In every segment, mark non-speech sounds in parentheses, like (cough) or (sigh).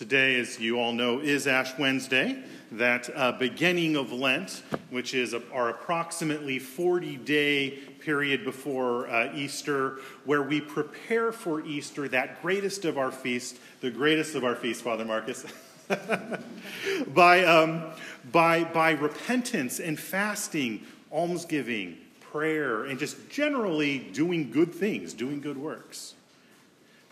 Today, as you all know, is Ash Wednesday, that uh, beginning of Lent, which is a, our approximately 40 day period before uh, Easter, where we prepare for Easter, that greatest of our feasts, the greatest of our feasts, Father Marcus, (laughs) by, um, by, by repentance and fasting, almsgiving, prayer, and just generally doing good things, doing good works.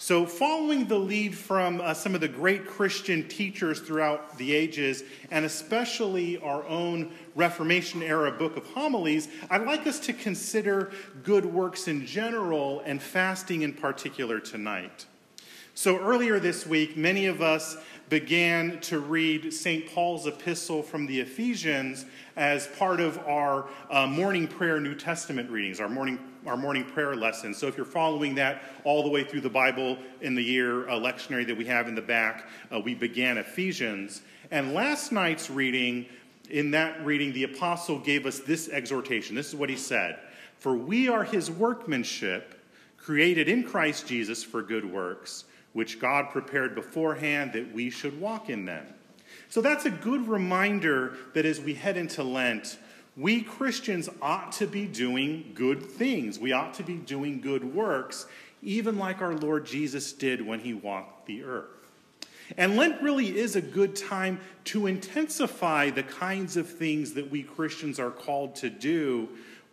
So, following the lead from uh, some of the great Christian teachers throughout the ages, and especially our own Reformation era book of homilies, I'd like us to consider good works in general and fasting in particular tonight. So, earlier this week, many of us began to read St. Paul's epistle from the Ephesians as part of our uh, morning prayer New Testament readings, our morning our morning prayer lesson. So if you're following that all the way through the Bible in the year uh, lectionary that we have in the back, uh, we began Ephesians. And last night's reading, in that reading, the apostle gave us this exhortation. This is what he said For we are his workmanship, created in Christ Jesus for good works, which God prepared beforehand that we should walk in them. So that's a good reminder that as we head into Lent, we Christians ought to be doing good things. We ought to be doing good works, even like our Lord Jesus did when he walked the earth. And Lent really is a good time to intensify the kinds of things that we Christians are called to do,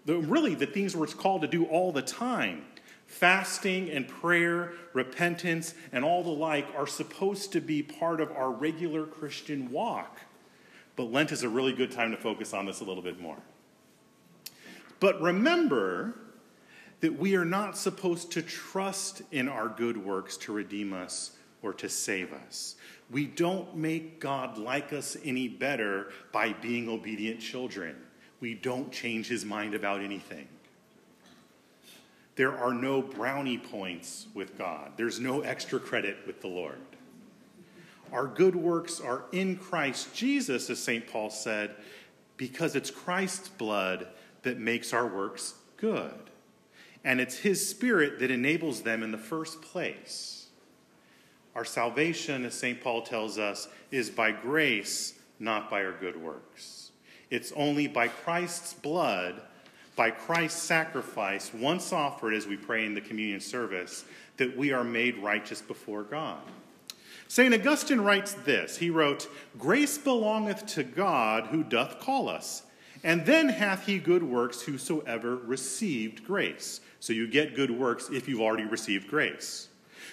really, the things we're called to do all the time. Fasting and prayer, repentance, and all the like are supposed to be part of our regular Christian walk. But Lent is a really good time to focus on this a little bit more. But remember that we are not supposed to trust in our good works to redeem us or to save us. We don't make God like us any better by being obedient children. We don't change his mind about anything. There are no brownie points with God, there's no extra credit with the Lord. Our good works are in Christ Jesus, as St. Paul said, because it's Christ's blood that makes our works good. And it's His Spirit that enables them in the first place. Our salvation, as St. Paul tells us, is by grace, not by our good works. It's only by Christ's blood, by Christ's sacrifice, once offered as we pray in the communion service, that we are made righteous before God. St. Augustine writes this He wrote, Grace belongeth to God who doth call us, and then hath he good works whosoever received grace. So you get good works if you've already received grace.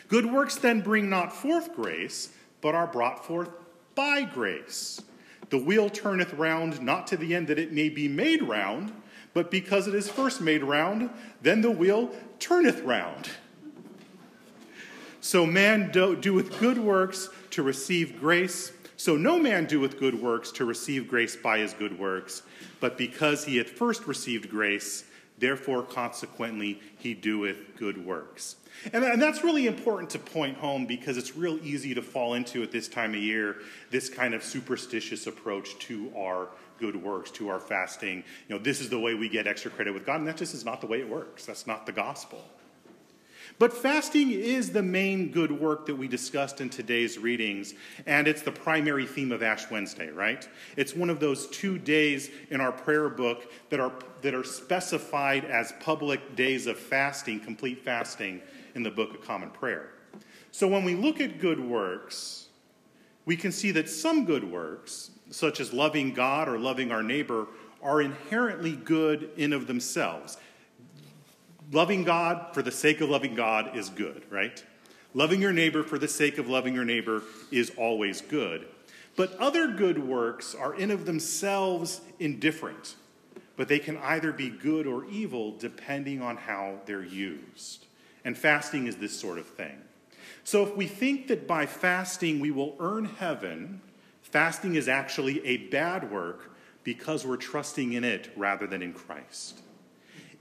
Good works then bring not forth grace, but are brought forth by grace. The wheel turneth round not to the end that it may be made round, but because it is first made round, then the wheel turneth round. So man do, doeth good works to receive grace. So no man doeth good works to receive grace by his good works, but because he hath first received grace, therefore consequently he doeth good works. And, and that's really important to point home because it's real easy to fall into at this time of year this kind of superstitious approach to our good works, to our fasting. You know, this is the way we get extra credit with God, and that just is not the way it works. That's not the gospel. But fasting is the main good work that we discussed in today's readings, and it's the primary theme of Ash Wednesday, right? It's one of those two days in our prayer book that are, that are specified as public days of fasting, complete fasting, in the Book of Common Prayer. So when we look at good works, we can see that some good works, such as loving God or loving our neighbor, are inherently good in of themselves loving God for the sake of loving God is good, right? Loving your neighbor for the sake of loving your neighbor is always good. But other good works are in of themselves indifferent, but they can either be good or evil depending on how they're used. And fasting is this sort of thing. So if we think that by fasting we will earn heaven, fasting is actually a bad work because we're trusting in it rather than in Christ.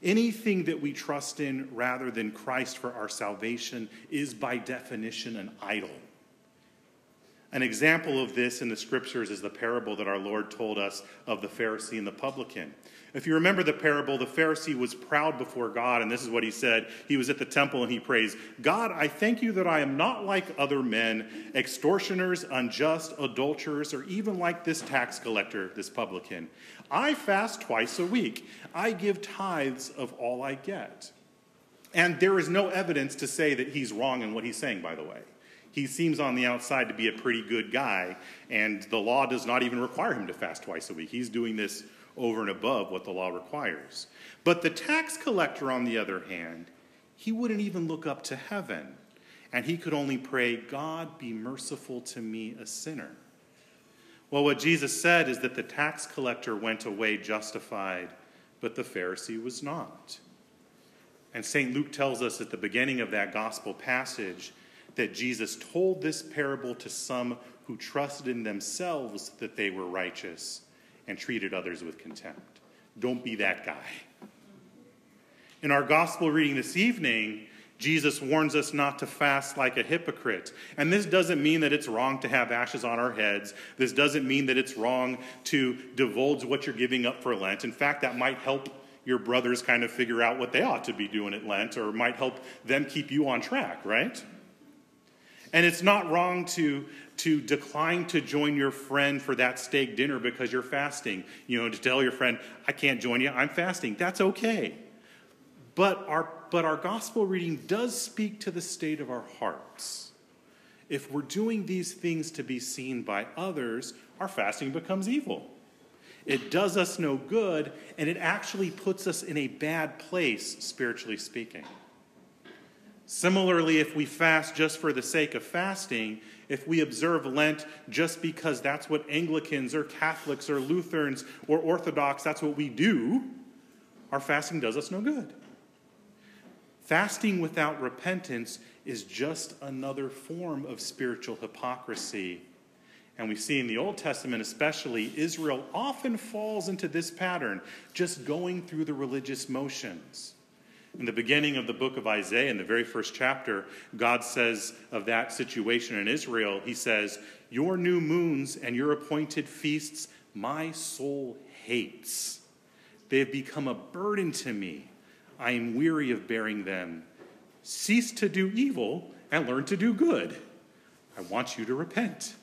Anything that we trust in rather than Christ for our salvation is by definition an idol. An example of this in the scriptures is the parable that our Lord told us of the Pharisee and the publican. If you remember the parable, the Pharisee was proud before God, and this is what he said. He was at the temple and he prays, God, I thank you that I am not like other men, extortioners, unjust, adulterers, or even like this tax collector, this publican. I fast twice a week. I give tithes of all I get. And there is no evidence to say that he's wrong in what he's saying, by the way. He seems on the outside to be a pretty good guy, and the law does not even require him to fast twice a week. He's doing this over and above what the law requires. But the tax collector, on the other hand, he wouldn't even look up to heaven, and he could only pray, God, be merciful to me, a sinner. Well, what Jesus said is that the tax collector went away justified, but the Pharisee was not. And St. Luke tells us at the beginning of that gospel passage that Jesus told this parable to some who trusted in themselves that they were righteous and treated others with contempt. Don't be that guy. In our gospel reading this evening, Jesus warns us not to fast like a hypocrite. And this doesn't mean that it's wrong to have ashes on our heads. This doesn't mean that it's wrong to divulge what you're giving up for Lent. In fact, that might help your brothers kind of figure out what they ought to be doing at Lent or might help them keep you on track, right? And it's not wrong to, to decline to join your friend for that steak dinner because you're fasting. You know, to tell your friend, I can't join you, I'm fasting. That's okay. But our, but our gospel reading does speak to the state of our hearts. If we're doing these things to be seen by others, our fasting becomes evil. It does us no good, and it actually puts us in a bad place, spiritually speaking. Similarly, if we fast just for the sake of fasting, if we observe Lent just because that's what Anglicans or Catholics or Lutherans or Orthodox, that's what we do, our fasting does us no good. Fasting without repentance is just another form of spiritual hypocrisy. And we see in the Old Testament, especially, Israel often falls into this pattern, just going through the religious motions. In the beginning of the book of Isaiah, in the very first chapter, God says of that situation in Israel, He says, Your new moons and your appointed feasts, my soul hates. They have become a burden to me. I am weary of bearing them. Cease to do evil and learn to do good. I want you to repent.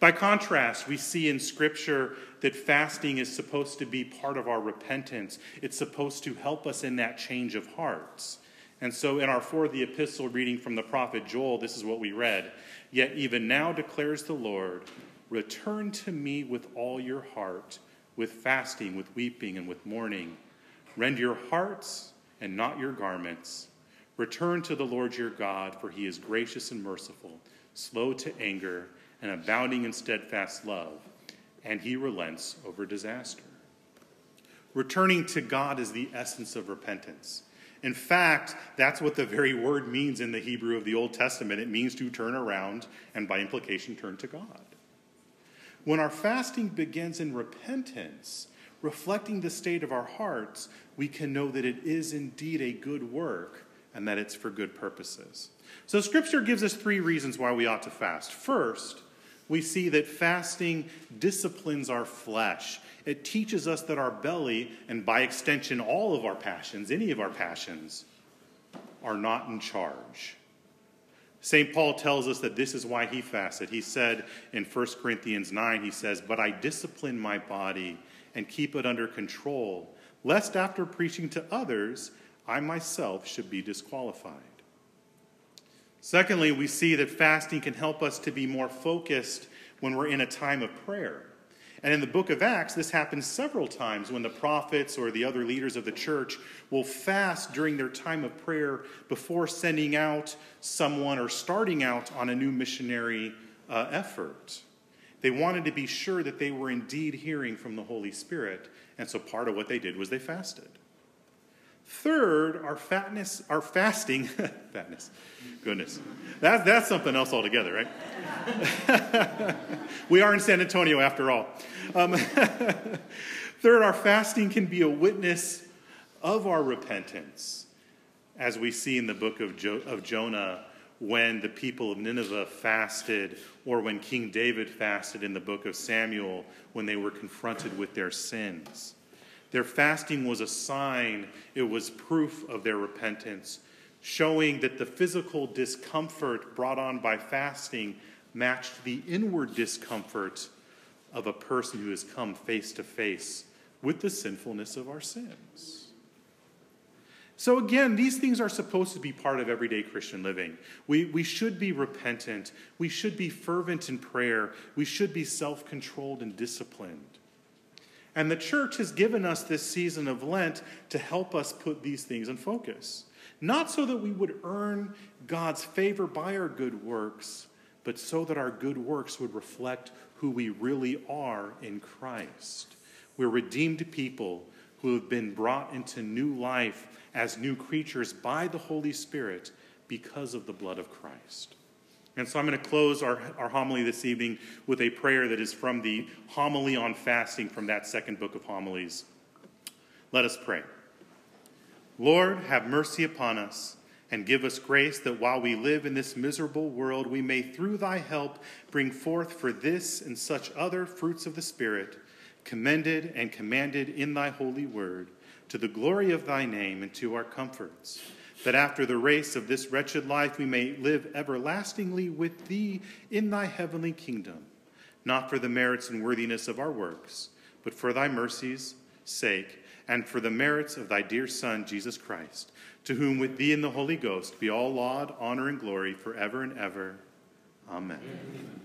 By contrast, we see in Scripture that fasting is supposed to be part of our repentance. It's supposed to help us in that change of hearts. And so, in our for the epistle reading from the prophet Joel, this is what we read Yet even now declares the Lord, return to me with all your heart, with fasting, with weeping, and with mourning. Rend your hearts and not your garments. Return to the Lord your God, for he is gracious and merciful, slow to anger and abounding in steadfast love, and he relents over disaster. Returning to God is the essence of repentance. In fact, that's what the very word means in the Hebrew of the Old Testament. It means to turn around and, by implication, turn to God. When our fasting begins in repentance, reflecting the state of our hearts, we can know that it is indeed a good work and that it's for good purposes. So, Scripture gives us three reasons why we ought to fast. First, we see that fasting disciplines our flesh. It teaches us that our belly, and by extension, all of our passions, any of our passions, are not in charge. St. Paul tells us that this is why he fasted. He said in 1 Corinthians 9, he says, But I discipline my body and keep it under control, lest after preaching to others, I myself should be disqualified. Secondly, we see that fasting can help us to be more focused when we're in a time of prayer. And in the book of Acts, this happens several times when the prophets or the other leaders of the church will fast during their time of prayer before sending out someone or starting out on a new missionary uh, effort. They wanted to be sure that they were indeed hearing from the Holy Spirit, and so part of what they did was they fasted. Third, our fatness, our fasting, (laughs) fatness, goodness, that, that's something else altogether, right? (laughs) we are in San Antonio after all. Um, (laughs) third, our fasting can be a witness of our repentance, as we see in the book of, jo- of Jonah, when the people of Nineveh fasted or when King David fasted in the book of Samuel when they were confronted with their sins. Their fasting was a sign, it was proof of their repentance, showing that the physical discomfort brought on by fasting matched the inward discomfort of a person who has come face to face with the sinfulness of our sins. So, again, these things are supposed to be part of everyday Christian living. We, we should be repentant. We should be fervent in prayer. We should be self controlled and disciplined. And the church has given us this season of Lent to help us put these things in focus. Not so that we would earn God's favor by our good works, but so that our good works would reflect who we really are in Christ. We're redeemed people who have been brought into new life as new creatures by the Holy Spirit because of the blood of Christ. And so I'm going to close our, our homily this evening with a prayer that is from the homily on fasting from that second book of homilies. Let us pray. Lord, have mercy upon us and give us grace that while we live in this miserable world, we may, through thy help, bring forth for this and such other fruits of the Spirit, commended and commanded in thy holy word to the glory of thy name and to our comforts, that after the race of this wretched life we may live everlastingly with thee in thy heavenly kingdom, not for the merits and worthiness of our works, but for thy mercy's sake, and for the merits of thy dear Son, Jesus Christ, to whom with thee and the Holy Ghost be all laud, honor, and glory forever and ever. Amen. Amen.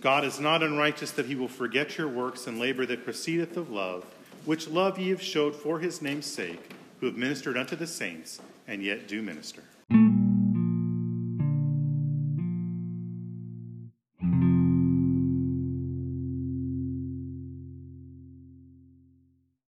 God is not unrighteous that he will forget your works and labor that proceedeth of love, which love ye have showed for his name's sake, who have ministered unto the saints, and yet do minister.